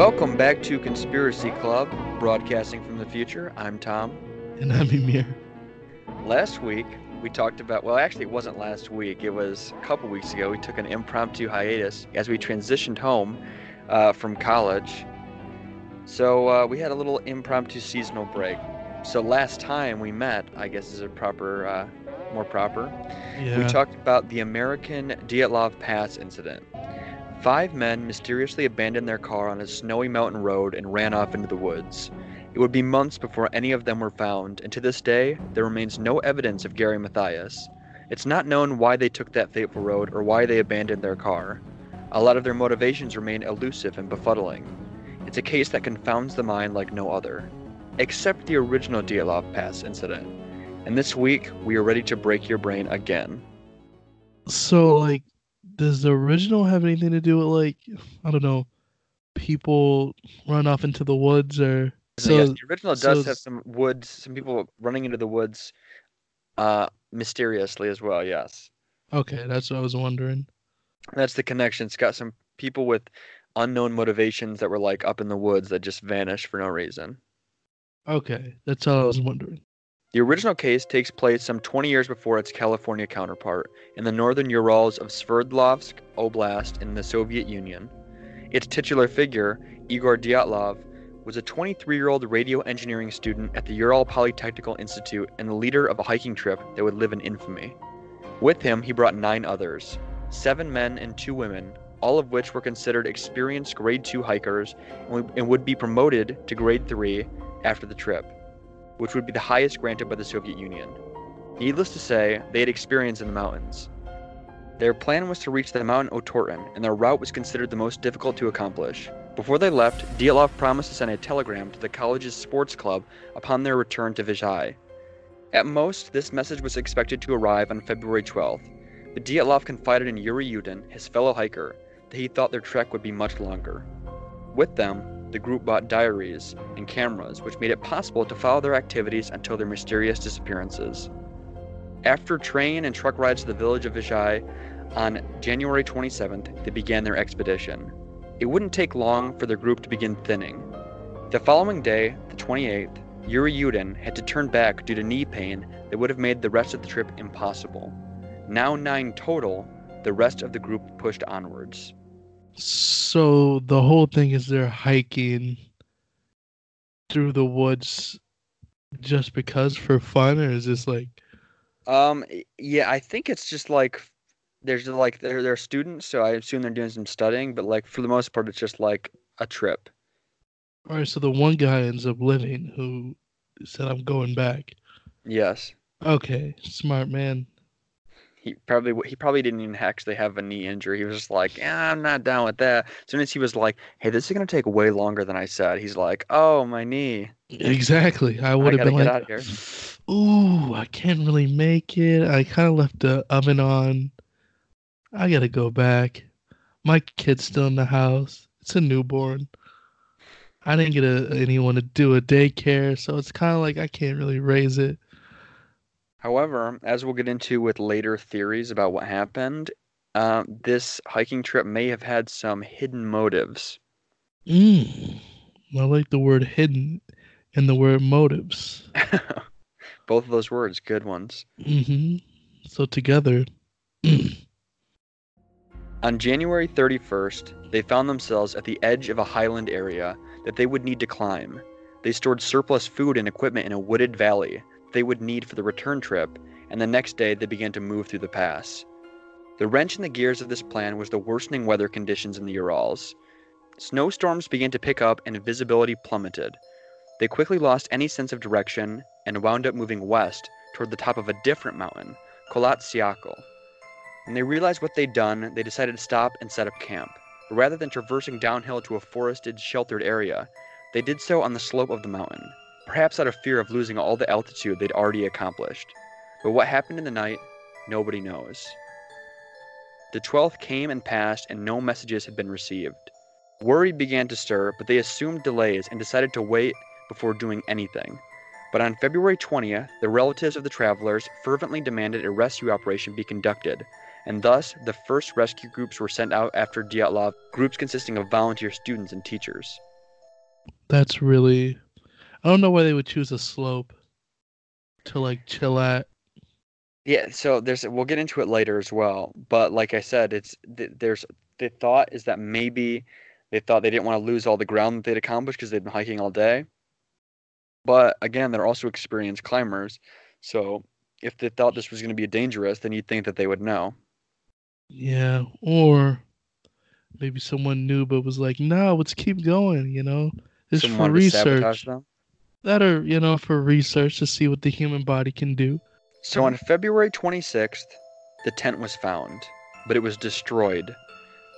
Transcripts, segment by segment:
Welcome back to Conspiracy Club, broadcasting from the future. I'm Tom. And I'm Emir. Last week, we talked about, well, actually, it wasn't last week, it was a couple weeks ago. We took an impromptu hiatus as we transitioned home uh, from college. So uh, we had a little impromptu seasonal break. So last time we met, I guess is a proper, uh, more proper. Yeah. We talked about the American Dyatlov Pass incident. Five men mysteriously abandoned their car on a snowy mountain road and ran off into the woods. It would be months before any of them were found, and to this day, there remains no evidence of Gary Mathias. It's not known why they took that fateful road or why they abandoned their car. A lot of their motivations remain elusive and befuddling. It's a case that confounds the mind like no other, except the original Dyatlov Pass incident. And this week, we are ready to break your brain again. So, like, does the original have anything to do with, like, I don't know, people run off into the woods or. So, yes, the original so does have some woods, some people running into the woods, uh, mysteriously as well. Yes, okay, that's what I was wondering. that's the connection. It's got some people with unknown motivations that were like up in the woods that just vanished for no reason. Okay, that's all I was wondering. The original case takes place some 20 years before its California counterpart in the northern Urals of Sverdlovsk Oblast in the Soviet Union. Its titular figure, Igor Dyatlov, was a 23 year old radio engineering student at the Ural Polytechnical Institute and the leader of a hiking trip that would live in infamy. With him, he brought nine others seven men and two women, all of which were considered experienced grade 2 hikers and would- be promoted to grade 3 after the trip which would be the highest granted by the Soviet Union. Needless to say, they had experience in the mountains. Their plan was to reach the mountain Otorten, and their route was considered the most difficult to accomplish. Before they left, Dyatlov promised to send a telegram to the college's sports club upon their return to Vizhai. At most, this message was expected to arrive on February 12th, but Dyatlov confided in Yuri Yudin, his fellow hiker, that he thought their trek would be much longer. With them, the group bought diaries and cameras, which made it possible to follow their activities until their mysterious disappearances. After train and truck rides to the village of Vizhai on January 27th, they began their expedition. It wouldn't take long for the group to begin thinning. The following day, the 28th, Yuri Yudin had to turn back due to knee pain that would have made the rest of the trip impossible. Now nine total, the rest of the group pushed onwards. So, the whole thing is they're hiking through the woods just because for fun, or is this like. Um, yeah, I think it's just like there's like they're they're students, so I assume they're doing some studying, but like for the most part, it's just like a trip. Alright, so the one guy ends up living who said, I'm going back. Yes, Okay, smart man. He probably he probably didn't even actually have a knee injury. He was just like, yeah, I'm not down with that. As soon as he was like, hey, this is gonna take way longer than I said, he's like, oh, my knee. Exactly. I would have been like. "Ooh, I can't really make it. I kind of left the oven on. I gotta go back. My kid's still in the house. It's a newborn. I didn't get a, anyone to do a daycare, so it's kind of like I can't really raise it. However, as we'll get into with later theories about what happened, uh, this hiking trip may have had some hidden motives. Mm, I like the word hidden and the word motives. Both of those words, good ones. hmm So together, On January 31st, they found themselves at the edge of a highland area that they would need to climb. They stored surplus food and equipment in a wooded valley they would need for the return trip, and the next day they began to move through the pass. The wrench in the gears of this plan was the worsening weather conditions in the Urals. Snowstorms began to pick up and visibility plummeted. They quickly lost any sense of direction and wound up moving west toward the top of a different mountain, Kholat Syakhl. When they realized what they'd done, they decided to stop and set up camp. But rather than traversing downhill to a forested, sheltered area, they did so on the slope of the mountain, perhaps out of fear of losing all the altitude they'd already accomplished. But what happened in the night, nobody knows. The 12th came and passed, and no messages had been received. Worry began to stir, but they assumed delays and decided to wait before doing anything. But on February 20th, the relatives of the travelers fervently demanded a rescue operation be conducted, and thus the first rescue groups were sent out after Dyatlov, groups consisting of volunteer students and teachers. That's really. I don't know why they would choose a slope to like chill at. Yeah, so there's we'll get into it later as well, but like I said, it's there's the thought is that maybe they thought they didn't want to lose all the ground that they'd accomplished because they'd been hiking all day. But again, they're also experienced climbers, so if they thought this was going to be dangerous, then you'd think that they would know. Yeah, or maybe someone knew but was like, "No, let's keep going." You know, this Someone for wanted to sabotage research. That are you know for research to see what the human body can do. So on February 26th, the tent was found, but it was destroyed.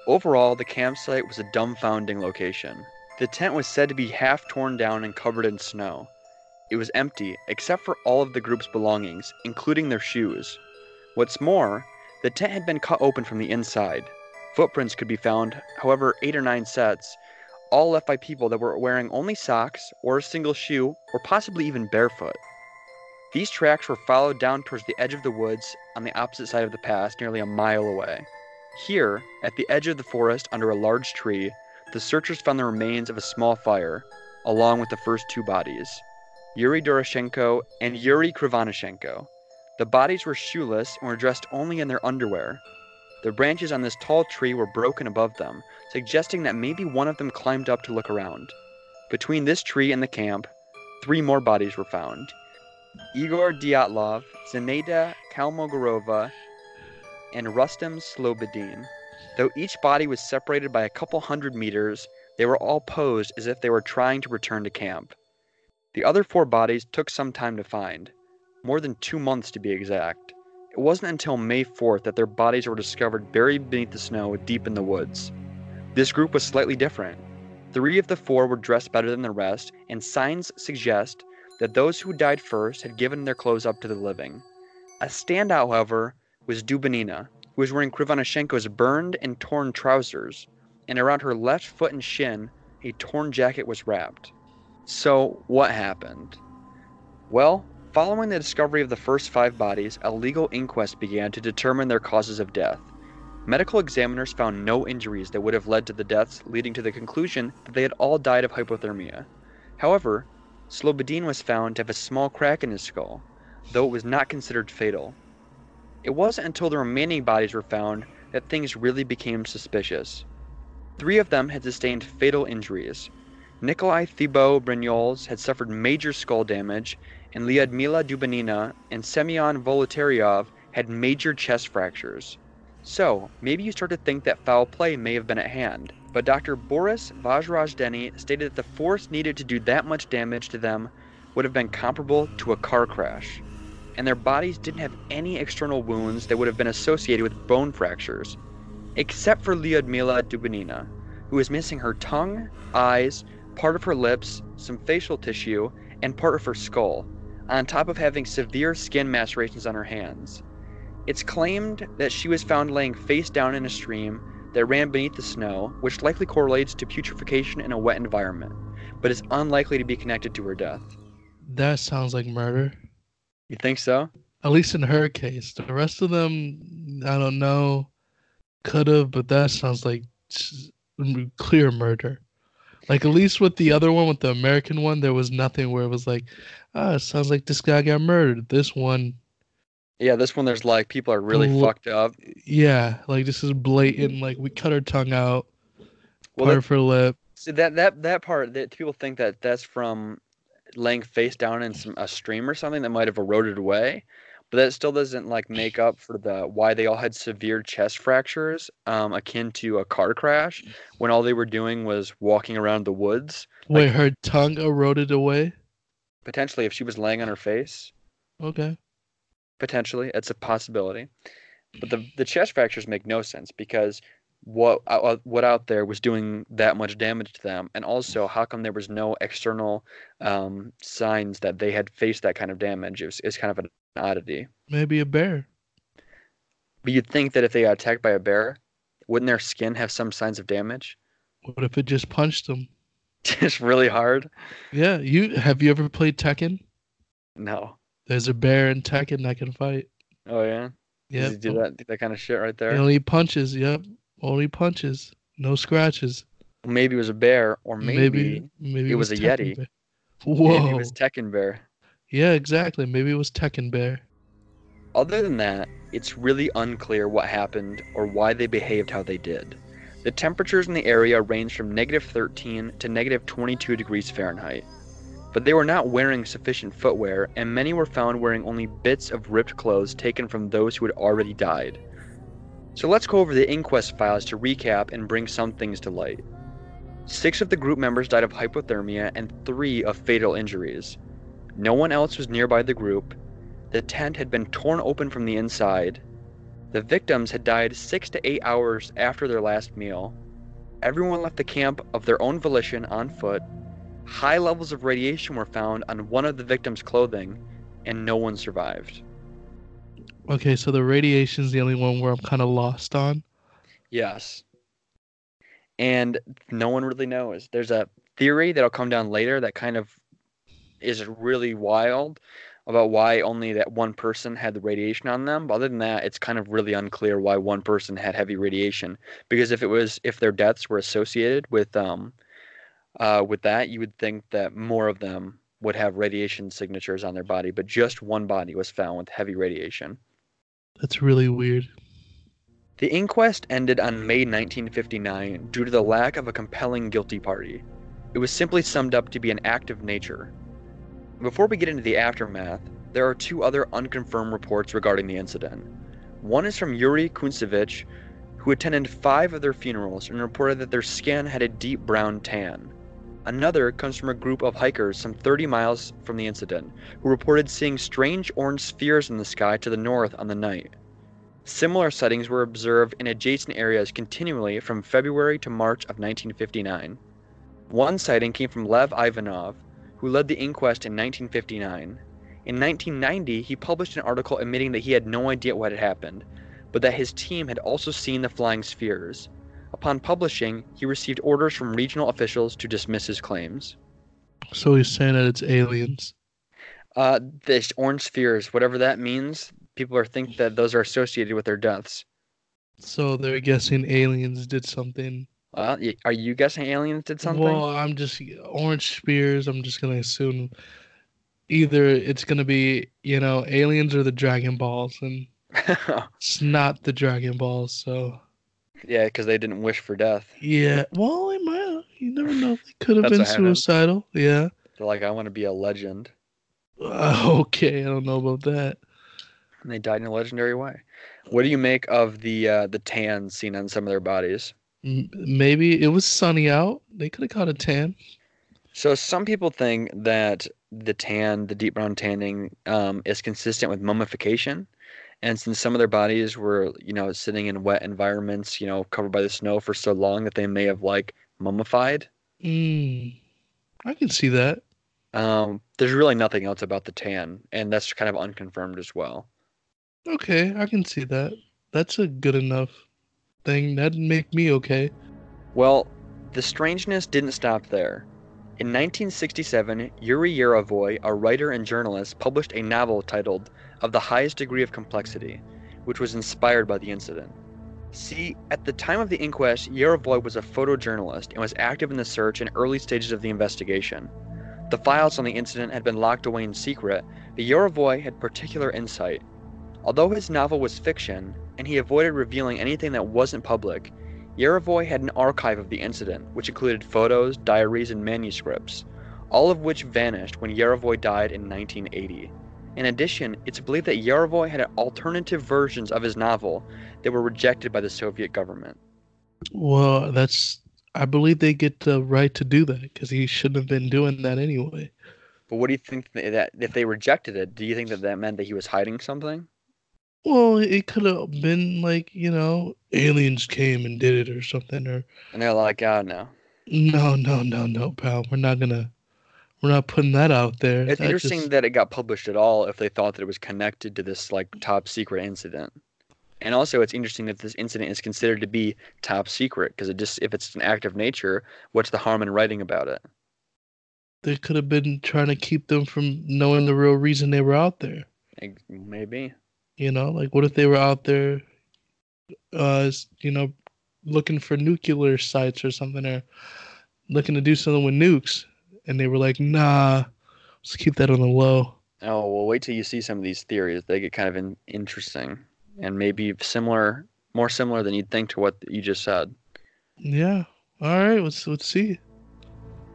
Overall, the campsite was a dumbfounding location. The tent was said to be half torn down and covered in snow. It was empty, except for all of the group's belongings, including their shoes. What's more, the tent had been cut open from the inside. Footprints could be found, however, eight or nine sets, all left by people that were wearing only socks, or a single shoe, or possibly even barefoot. These tracks were followed down towards the edge of the woods on the opposite side of the pass, nearly a mile away. Here, at the edge of the forest under a large tree, the searchers found the remains of a small fire, along with the first two bodies Yuri Doroshenko and Yuri Krivonishenko. The bodies were shoeless and were dressed only in their underwear. The branches on this tall tree were broken above them, suggesting that maybe one of them climbed up to look around. Between this tree and the camp, three more bodies were found. Igor Dyatlov, Zinaida Kolmogorova, and Rustem Slobodin. Though each body was separated by a couple hundred meters, they were all posed as if they were trying to return to camp. The other four bodies took some time to find, more than two months to be exact. It wasn't until May 4th that their bodies were discovered buried beneath the snow deep in the woods. This group was slightly different. Three of the four were dressed better than the rest, and signs suggest that those who died first had given their clothes up to the living. A standout, however, was Dubinina, who was wearing Krivonishenko's burned and torn trousers, and around her left foot and shin, a torn jacket was wrapped. So, what happened? Well, following the discovery of the first five bodies, a legal inquest began to determine their causes of death. Medical examiners found no injuries that would have led to the deaths, leading to the conclusion that they had all died of hypothermia. However, Slobodin was found to have a small crack in his skull, though it was not considered fatal. It wasn't until the remaining bodies were found that things really became suspicious. Three of them had sustained fatal injuries. Nikolai Thibault Brignoles had suffered major skull damage, and Lyudmila Dubinina and Semyon Zolotaryov had major chest fractures. So, maybe you start to think that foul play may have been at hand, but Dr. Boris Vozrozhdenny stated that the force needed to do that much damage to them would have been comparable to a car crash, and their bodies didn't have any external wounds that would have been associated with bone fractures, except for Lyudmila Dubinina, who was missing her tongue, eyes, part of her lips, some facial tissue, and part of her skull, on top of having severe skin macerations on her hands. It's claimed that she was found laying face down in a stream that ran beneath the snow, which likely correlates to putrefaction in a wet environment, but is unlikely to be connected to her death. That sounds like murder. You think so? At least in her case. The rest of them, I don't know. Could have, but that sounds like clear murder. Like at least with the other one, with the American one, there was nothing where it was like, ah, it sounds like this guy got murdered. This one, Yeah, this one there's like people are really Bl- fucked up. yeah, like this is blatant. Like we cut her tongue out, Well, part that, her lip. see, that that that part that people think that that's from laying face down in some a stream or something that might have eroded away, but that still doesn't like make up for the why they all had severe chest fractures, um, akin to a car crash, when all they were doing was walking around the woods. Wait, her tongue eroded away. Potentially, if she was laying on her face, Okay. potentially it's a possibility. But the the chest fractures make no sense because what uh, what out there was doing that much damage to them, and also how come there was no external um, signs that they had faced that kind of damage? It was, it's kind of an oddity. Maybe a bear. But you'd think that if they got attacked by a bear, wouldn't their skin have some signs of damage? What if it just punched them? Just really hard. Yeah, you have you ever played Tekken? No. There's a bear in Tekken that can fight. Oh yeah. Does Yep. he do that that kind of shit right He there? only punches. Yep. Only punches. No scratches. Maybe it was a bear, or maybe, maybe maybe it was a Tekken Yeti. Bear. maybe Whoa. it was Tekken Bear. yeah, exactly. Maybe it was Tekken Bear. Other than that, it's really unclear what happened or why they behaved how they did. The temperatures in the area ranged from negative 13 to negative 22 degrees Fahrenheit. But they were not wearing sufficient footwear, and many were found wearing only bits of ripped clothes taken from those who had already died. So let's go over the inquest files to recap and bring some things to light. Six of the group members died of hypothermia and three of fatal injuries. No one else was nearby the group, the tent had been torn open from the inside. The victims had died six to eight hours after their last meal. Everyone left the camp of their own volition on foot. High levels of radiation were found on one of the victims' clothing, and no one survived. Okay, so the radiation's the only one where I'm kind of lost on. Yes. And no one really knows. There's a theory that'll come down later that kind of is really wild about why only that one person had the radiation on them. But other than that, it's kind of really unclear why one person had heavy radiation. Because if it was if their deaths were associated with um uh with that, you would think that more of them would have radiation signatures on their body, but just one body was found with heavy radiation. That's really weird. The inquest ended on May 1959 due to the lack of a compelling guilty party. It was simply summed up to be an act of nature. Before we get into the aftermath, there are two other unconfirmed reports regarding the incident. One is from Yuri Kuntsevich, who attended five of their funerals and reported that their skin had a deep brown tan. Another comes from a group of hikers some 30 miles from the incident, who reported seeing strange orange spheres in the sky to the north on the night. Similar sightings were observed in adjacent areas continually from February to March of 1959. One sighting came from Lev Ivanov, who led the inquest in 1959. In 1990, he published an article admitting that he had no idea what had happened, but that his team had also seen the flying spheres. Upon publishing, he received orders from regional officials to dismiss his claims. So he's saying that it's aliens. Uh, this orange spheres, whatever that means, people are think that those are associated with their deaths. So they're guessing aliens did something. Well, are you guessing aliens did something? Well, I'm just orange spears. I'm just gonna assume either it's gonna be you know aliens or the Dragon Balls, and it's not the Dragon Balls. So yeah, because they didn't wish for death. yeah, well, it might. You never know. They could have been suicidal. Yeah. They're like, I want to be a legend, Uh, okay, I don't know about that. and they died in a legendary way. What do you make of the uh, the tan seen on some of their bodies? Maybe it was sunny out. They could have caught a tan. So some people think that the tan, the deep brown tanning, um, is consistent with mummification. And since some of their bodies were, you know, sitting in wet environments, you know, covered by the snow for so long that they may have like mummified. Mm, I can see that. Um, there's really nothing else about the tan, and that's kind of unconfirmed as well. Okay, I can see that. That's a good enough thing. That'd make me okay. Well, the strangeness didn't stop there. In 1967, Yuri Yerovoy, a writer and journalist, published a novel titled Of the Highest Degree of Complexity, which was inspired by the incident. See, at the time of the inquest, Yerovoy was a photojournalist and was active in the search in early stages of the investigation. The files on the incident had been locked away in secret, but Yerovoy had particular insight. Although his novel was fiction, and he avoided revealing anything that wasn't public, Yerovoy had an archive of the incident, which included photos, diaries, and manuscripts, all of which vanished when Yerovoy died in 1980. In addition, it's believed that Yerovoy had alternative versions of his novel that were rejected by the Soviet government. Well, that's. I believe they get the right to do that because he shouldn't have been doing that anyway. But what do you think that if they rejected it, do you think that that meant that he was hiding something? Well, it could have been like you know, aliens came and did it or something. Or And they're like, oh no. no, no, no, no, pal. We're not gonna. We're not putting that out there. It's That interesting just- that it got published at all if they thought that it was connected to this like top secret incident. And also it's interesting that this incident is considered to be top secret because it just if it's an act of nature, what's the harm in writing about it? they could have been trying to keep them from knowing the real reason they were out there. Maybe. You know, like what if they were out there, uh, you know, looking for nuclear sites or something, or looking to do something with nukes, and they were like, "Nah, let's keep that on the low." Oh well, wait till you see some of these theories. They get kind of in, interesting and maybe similar, more similar than you'd think to what you just said. Yeah. All right. Let's let's see.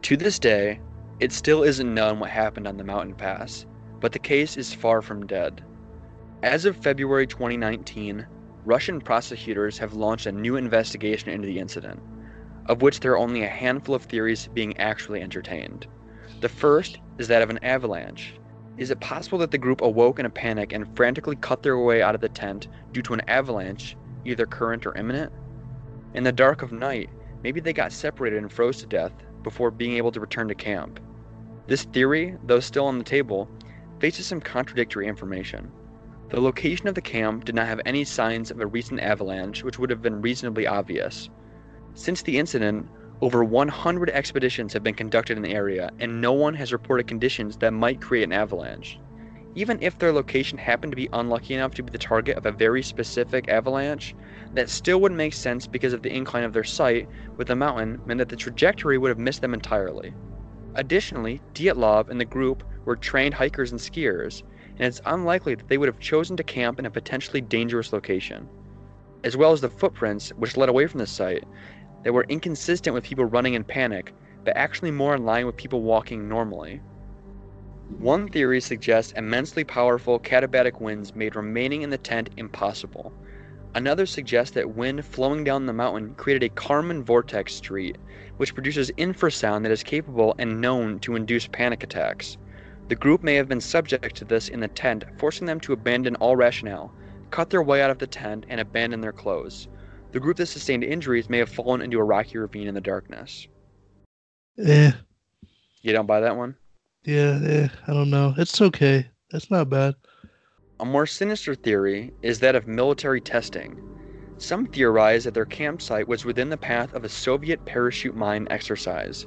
To this day, it still isn't known what happened on the mountain pass, but the case is far from dead. As of February 2019, Russian prosecutors have launched a new investigation into the incident, of which there are only a handful of theories being actually entertained. The first is that of an avalanche. Is it possible that the group awoke in a panic and frantically cut their way out of the tent due to an avalanche, either current or imminent? In the dark of night, maybe they got separated and froze to death before being able to return to camp. This theory, though still on the table, faces some contradictory information. The location of the camp did not have any signs of a recent avalanche, which would have been reasonably obvious. Since the incident, over 100 expeditions have been conducted in the area, and no one has reported conditions that might create an avalanche. Even if their location happened to be unlucky enough to be the target of a very specific avalanche, that still wouldn't make sense because of the incline of their site with the mountain meant that the trajectory would have missed them entirely. Additionally, Dyatlov and the group were trained hikers and skiers, and it's unlikely that they would have chosen to camp in a potentially dangerous location. As well as the footprints, which led away from the site, they were inconsistent with people running in panic, but actually more in line with people walking normally. One theory suggests immensely powerful katabatic winds made remaining in the tent impossible. Another suggests that wind flowing down the mountain created a Kármán vortex street, which produces infrasound that is capable and known to induce panic attacks. The group may have been subject to this in the tent, forcing them to abandon all rationale, cut their way out of the tent, and abandon their clothes. The group that sustained injuries may have fallen into a rocky ravine in the darkness. Eh. You don't buy that one? Yeah. Eh. I don't know. It's okay. That's not bad. A more sinister theory is that of military testing. Some theorize that their campsite was within the path of a Soviet parachute mine exercise.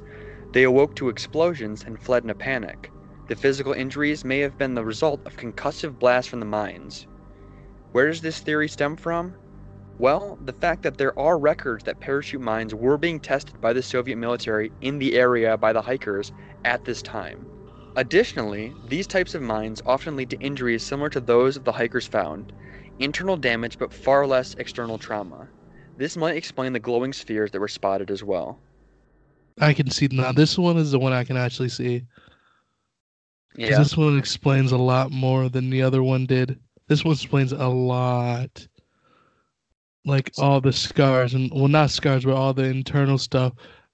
They awoke to explosions and fled in a panic. The physical injuries may have been the result of concussive blasts from the mines. Where does this theory stem from? Well, the fact that there are records that parachute mines were being tested by the Soviet military in the area by the hikers at this time. Additionally, these types of mines often lead to injuries similar to those of the hikers found internal damage but far less external trauma. This might explain the glowing spheres that were spotted as well. I can see now. This one is the one I can actually see. Yeah. This one explains a lot more than the other one did. This one explains a lot. Like all the scars and well not scars, but all the internal stuff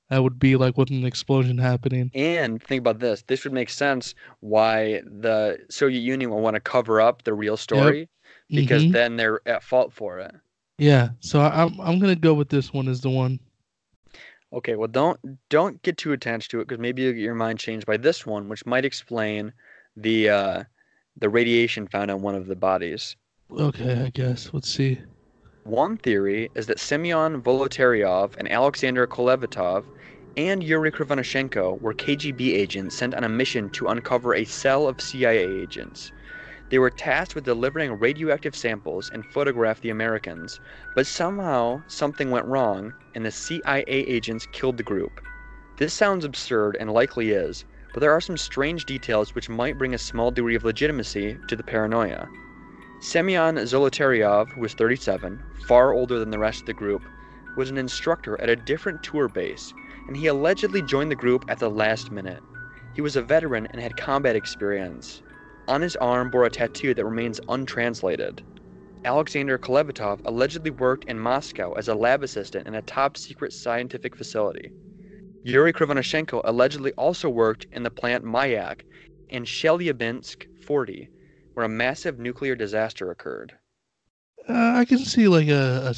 that would be like with an explosion happening. And think about this. This would make sense why the Soviet Union will want to cover up the real story because Mhm. then they're at fault for it. Yeah. So I, I'm I'm gonna go with this one as the one. Okay, well don't don't get too attached to it because maybe you'll get your mind changed by this one, which might explain the uh, the radiation found on one of the bodies. Okay, I guess. Let's see. One theory is that Semyon Zolotaryov and Alexander Kolevatov and Yuri Krivonishenko were KGB agents sent on a mission to uncover a cell of CIA agents. They were tasked with delivering radioactive samples and photograph the Americans, but somehow something went wrong and the CIA agents killed the group. This sounds absurd and likely is, but there are some strange details which might bring a small degree of legitimacy to the paranoia. Semyon Zolotaryov, who was 37, far older than the rest of the group, was an instructor at a different tour base, and he allegedly joined the group at the last minute. He was a veteran and had combat experience. On his arm bore a tattoo that remains untranslated. Alexander Kolevatov allegedly worked in Moscow as a lab assistant in a top secret scientific facility. Yuri Krivonishenko allegedly also worked in the plant Mayak in Chelyabinsk 40, where a massive nuclear disaster occurred. Uh, I can see like a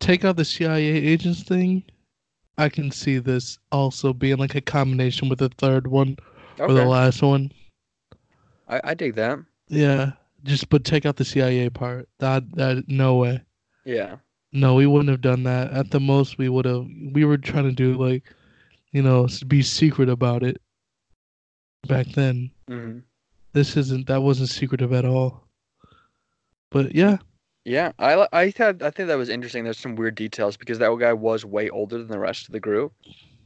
take out the CIA agents thing. I can see this also being like a combination with the third one or the last one. I, I dig that. Yeah, just but take out the CIA part. That that no way. Yeah. No, we wouldn't have done that. At the most, we would have. We were trying to do like, you know, be secret about it. Back then, hmm this isn't. That wasn't secretive at all. But yeah, Yeah, I I thought I think that was interesting. There's some weird details because that guy was way older than the rest of the group,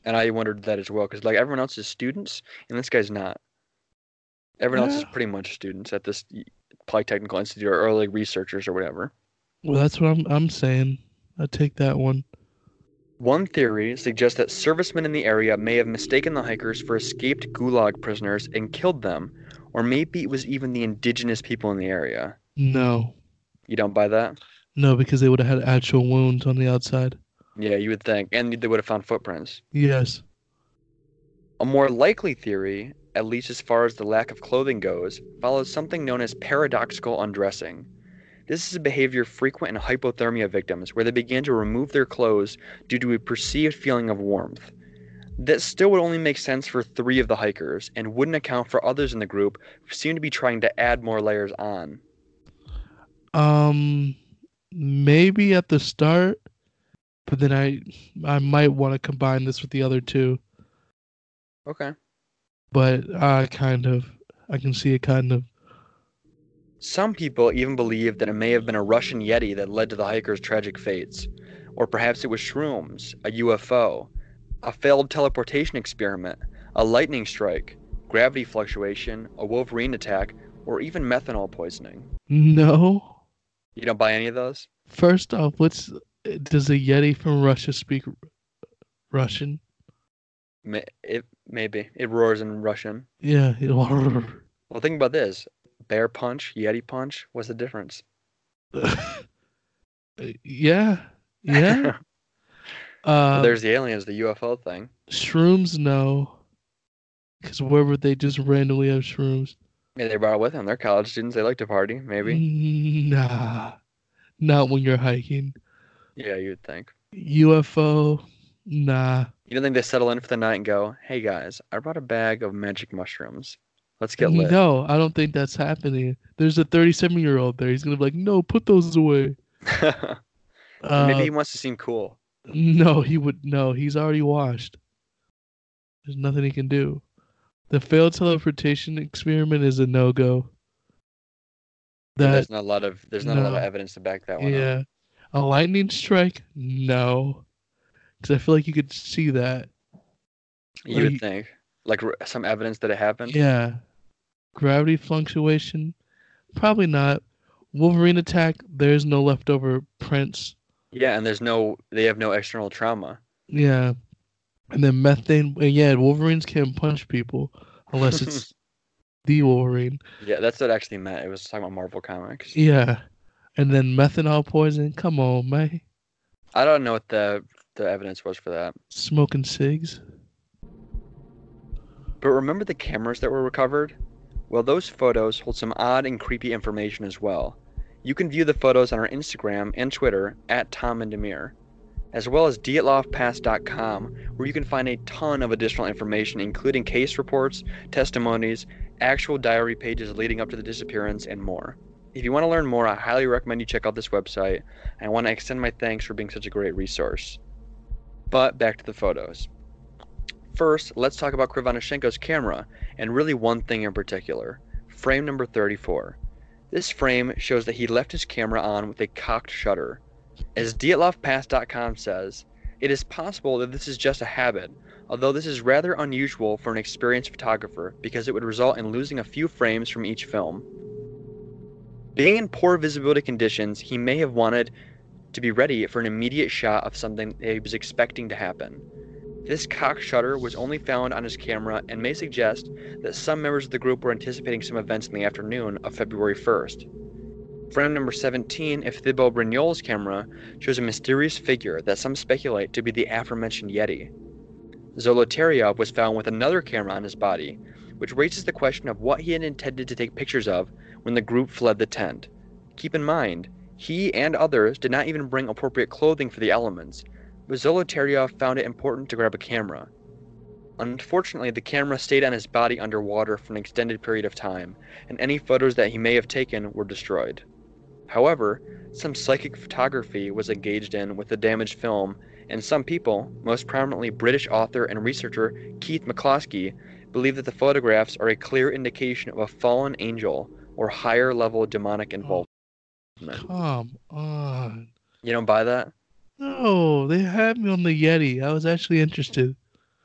and I wondered that as well because like everyone else is students and this guy's not. Everyone else is pretty much students at this Polytechnical Institute or early researchers or whatever. Well, that's what I'm I'm saying. I take that one. One theory suggests that servicemen in the area may have mistaken the hikers for escaped Gulag prisoners and killed them, or maybe it was even the indigenous people in the area. No, You don't buy that? no, because they would have had actual wounds on the outside. Yeah, you would think, and they would have found footprints. Yes. A more likely theory, at least as far as the lack of clothing goes, follows something known as paradoxical undressing. This is a behavior frequent in hypothermia victims where they begin to remove their clothes due to a perceived feeling of warmth. That still would only make sense for three of the hikers and wouldn't account for others in the group who seem to be trying to add more layers on. Um, maybe at the start, but then I I might want to combine this with the other two. Okay. But I kind of I can see it kind of. Some people even believe that it may have been a Russian Yeti that led to the hikers' tragic fates. Or perhaps it was shrooms, a UFO, a failed teleportation experiment, a lightning strike, gravity fluctuation, a Wolverine attack, or even methanol poisoning. No. You don't buy any of those? First off, what's does a Yeti from Russia speak Russian? It maybe it roars in Russian. Yeah. Well, think about this: bear punch, Yeti punch. What's the difference? yeah. Yeah. Uh, There's the aliens, the UFO thing. shrooms. No. Because where would they just randomly have shrooms? Yeah, they brought it with them. They're college students. They like to party. Maybe. Nah. Not when you're hiking. Yeah, you'd think. UFO. Nah. You don't think they settle in for the night and go, "Hey guys, I brought a bag of magic mushrooms. Let's get lit." No, I don't think that's happening. There's a 37 year old there. He's gonna be like, no, put those away. Uh, Maybe he wants to seem cool. No, he would. No, he's already washed. There's nothing he can do. The failed teleportation experiment is a no go. That there's not a lot of there's not a lot of evidence to back that one up. yeah, a lightning strike. No, because I feel like you could see that. You Or would think, like some evidence that it happened. Yeah, gravity fluctuation. Probably not. Wolverine attack. There's no leftover prints. Yeah, and there's no, they have no external trauma. Yeah. And then methane. and Yeah, Wolverines can't punch people unless it's the Wolverine. Yeah, that's what actually meant. It was talking about Marvel comics. Yeah. And then methanol poison. Come on, man. I don't know what the the evidence was for that. Smoking cigs. But remember the cameras that were recovered? Well, those photos hold some odd and creepy information as well. You can view the photos on our Instagram and Twitter at Tom and Demir, as well as dyatlovpass.com, where you can find a ton of additional information, including case reports, testimonies, actual diary pages leading up to the disappearance, and more. If you want to learn more, I highly recommend you check out this website, and I want to extend my thanks for being such a great resource. But back to the photos. First, let's talk about Krivonishenko's camera, and really one thing in particular frame number 34. This frame shows that he left his camera on with a cocked shutter. As DyatlovPass.com says, it is possible that this is just a habit, although this is rather unusual for an experienced photographer because it would result in losing a few frames from each film. Being in poor visibility conditions, he may have wanted to be ready for an immediate shot of something that he was expecting to happen. This cock shutter was only found on his camera and may suggest that some members of the group were anticipating some events in the afternoon of February 1st. Frame number 17 of Thibaut Brignol's camera shows a mysterious figure that some speculate to be the aforementioned Yeti. Zolotaryov was found with another camera on his body, which raises the question of what he had intended to take pictures of when the group fled the tent. Keep in mind, he and others did not even bring appropriate clothing for the elements, but Zolotaryov found it important to grab a camera. Unfortunately, the camera stayed on his body underwater for an extended period of time, and any photos that he may have taken were destroyed. However, some psychic photography was engaged in with the damaged film, and some people, most prominently British author and researcher Keith McCloskey, believe that the photographs are a clear indication of a fallen angel or higher level demonic involvement. No. Come on. You don't buy that? No, they had me on the Yeti. I was actually interested.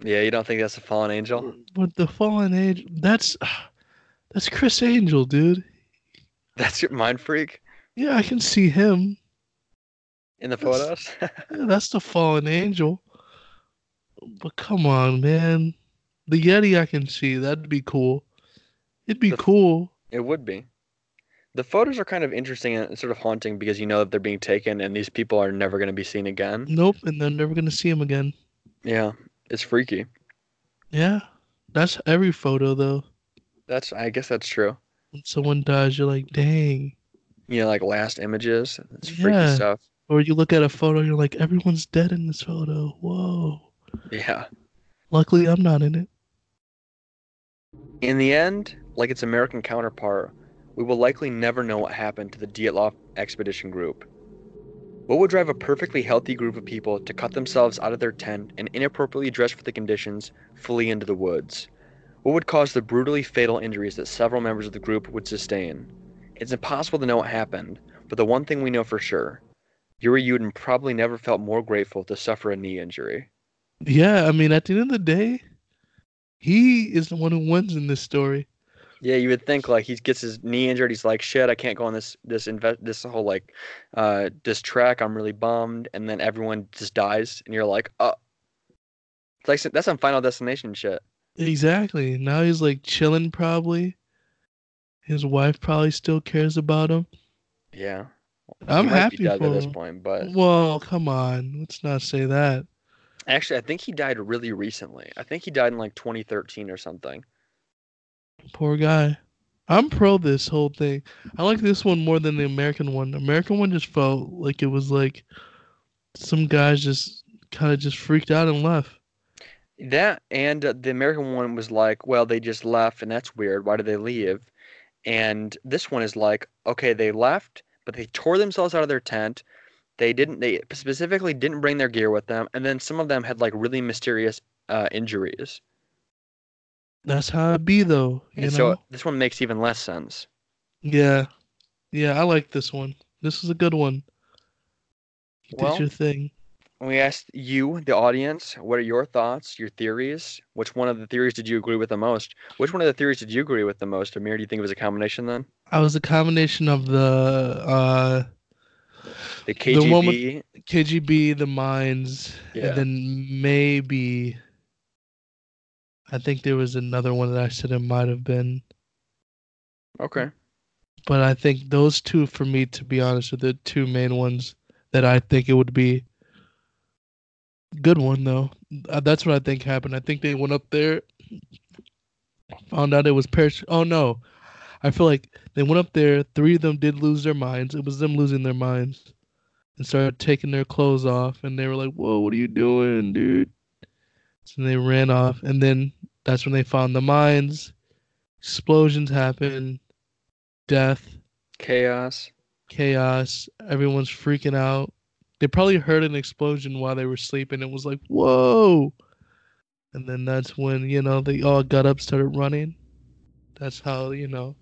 Yeah, you don't think that's a fallen angel? But the fallen angel, that's that's Criss Angel, dude. That's your mind freak Yeah, I can see him. in the That's- photos? Yeah, that's the fallen angel. But come on, man. The Yeti I can see. That'd be cool. It'd be The- cool. it would be. The photos are kind of interesting and sort of haunting because you know that they're being taken and these people are never going to be seen again. Nope, and they're never gonna see them again. Yeah, it's freaky. Yeah. That's every photo though. That's I guess that's true. When someone dies, you're like, dang. You know, like last images. It's freaky Yeah. stuff. Or you look at a photo, you're like, everyone's dead in this photo. Whoa. Yeah. Luckily, I'm not in it. In the end, like its American counterpart, we will likely never know what happened to the Dyatlov expedition group. What would drive a perfectly healthy group of people to cut themselves out of their tent and inappropriately dress for the conditions flee into the woods? What would cause the brutally fatal injuries that several members of the group would sustain? It's impossible to know what happened, but the one thing we know for sure Yuri Yudin probably never felt more grateful to suffer a knee injury. Yeah, I mean, at the end of the day, he is the one who wins in this story. Yeah, you would think like he gets his knee injured. He's like, "Shit, I can't go on this this invest this whole like uh this track. I'm really bummed." And then everyone just dies, and you're like, "Oh, it's like that's some Final Destination shit." Exactly. Now he's like chilling, probably. His wife probably still cares about him. Yeah, I'm he happy for at this point, but Well, come on. Let's not say that. actually, I think he died really recently. I think he died in like 2013 or something. Poor guy. I'm pro this whole thing. I like this one more than the American one. The American one just felt like it was like some guys just kind of just freaked out and left. That and uh, the American one was like, well, they just left, and that's weird. Why did they leave? And this one is like, okay, they left, but they tore themselves out of their tent. They didn't. They specifically didn't bring their gear with them, and then some of them had like really mysterious uh, injuries. That's how it be though. You And know? so this one makes even less sense. Yeah. Yeah, I like this one. This is a good one. You Well- did your thing. We asked you, the audience, what are your thoughts, your theories? Which one of the theories did you agree with the most? Which one of the theories did you agree with the most? Emir, do you think it was a combination then? I was a combination of the uh The The one with- KGB. KGB, the mines, Yeah. and then maybe I think there was another one that I said it might have been. Okay. But I think those two for me to be honest are the two main ones that I think it would be. Good one though. Uh, That's what I think happened. I think they went up there, found out it was parachute. Oh no, I feel like they went up there. Three of them did lose their minds. It was them losing their minds, and started taking their clothes off. And they were like, "Whoa, what are you doing, dude?" So they ran off, and then that's when they found the mines. Explosions happen, death, Chaos. chaos. Everyone's freaking out. They probably heard an explosion while they were sleeping. It was like, whoa. And then that's when, you know, they all got up, started running. That's how, you know,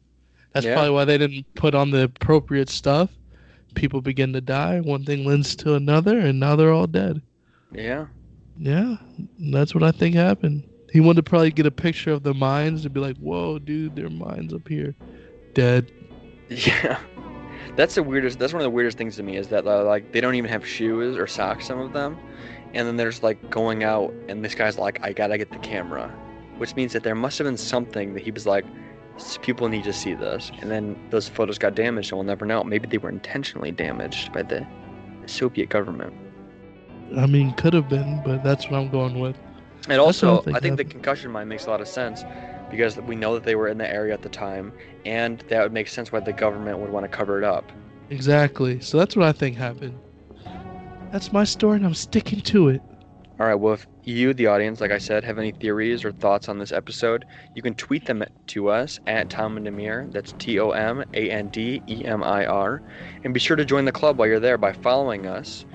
that's Yeah. probably why they didn't put on the appropriate stuff. People begin to die. One thing leads to another, and now they're all dead. Yeah. Yeah, that's what I think happened. He wanted to probably get a picture of the mines to be like, whoa, dude, their mines up here. Dead. Yeah. That's the weirdest. That's one of the weirdest things to me is that uh, like they don't even have shoes or socks. Some of them, and then there's like going out, and this guy's like, "I gotta get the camera," which means that there must have been something that he was like, "People need to see this," and then those photos got damaged, and we'll never know. Maybe they were intentionally damaged by the Soviet government. I mean, could have been, but that's what I'm going with. And I also, think I think the concussion mine makes a lot of sense because we know that they were in the area at the time, and that would make sense why the government would want to cover it up. Exactly. So that's what I think happened. That's my story, and I'm sticking to it. All right. Well, if you, the audience, like I said, have any theories or thoughts on this episode, you can tweet them to us at Tom and Emir. That's T O M A N D E M I R. And be sure to join the club while you're there by following us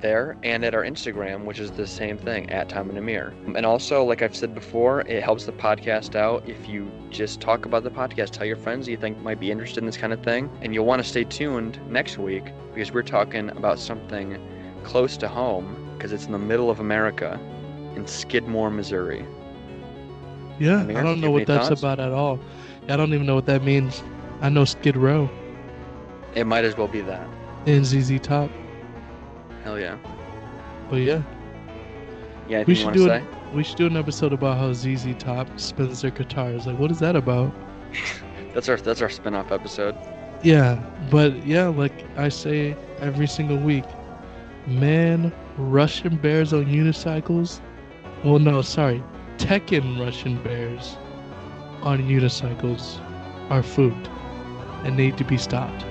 there and at our Instagram, which is the same thing at Tom and Emir. And also, like I've said before, it helps the podcast out if you just talk about the podcast, tell your friends you think might be interested in this kind of thing, and you'll want to stay tuned next week because we're talking about something close to home because it's in the middle of America in Skidmore, Missouri. Yeah, Emir, I don't know what that's thoughts? about at all. I don't even know what that means. I know Skid Row It might as well be that. and ZZ Top, Hell yeah. but yeah, Yeah, anything we you should want to do say? an, we should do an episode about how ZZ Top spins their guitars. Like, what is that about? That's our that's our spin-off episode. Yeah, but yeah, like I say every single week, man, Russian bears on unicycles. Well, no, sorry, Tekken Russian bears on unicycles are food and need to be stopped.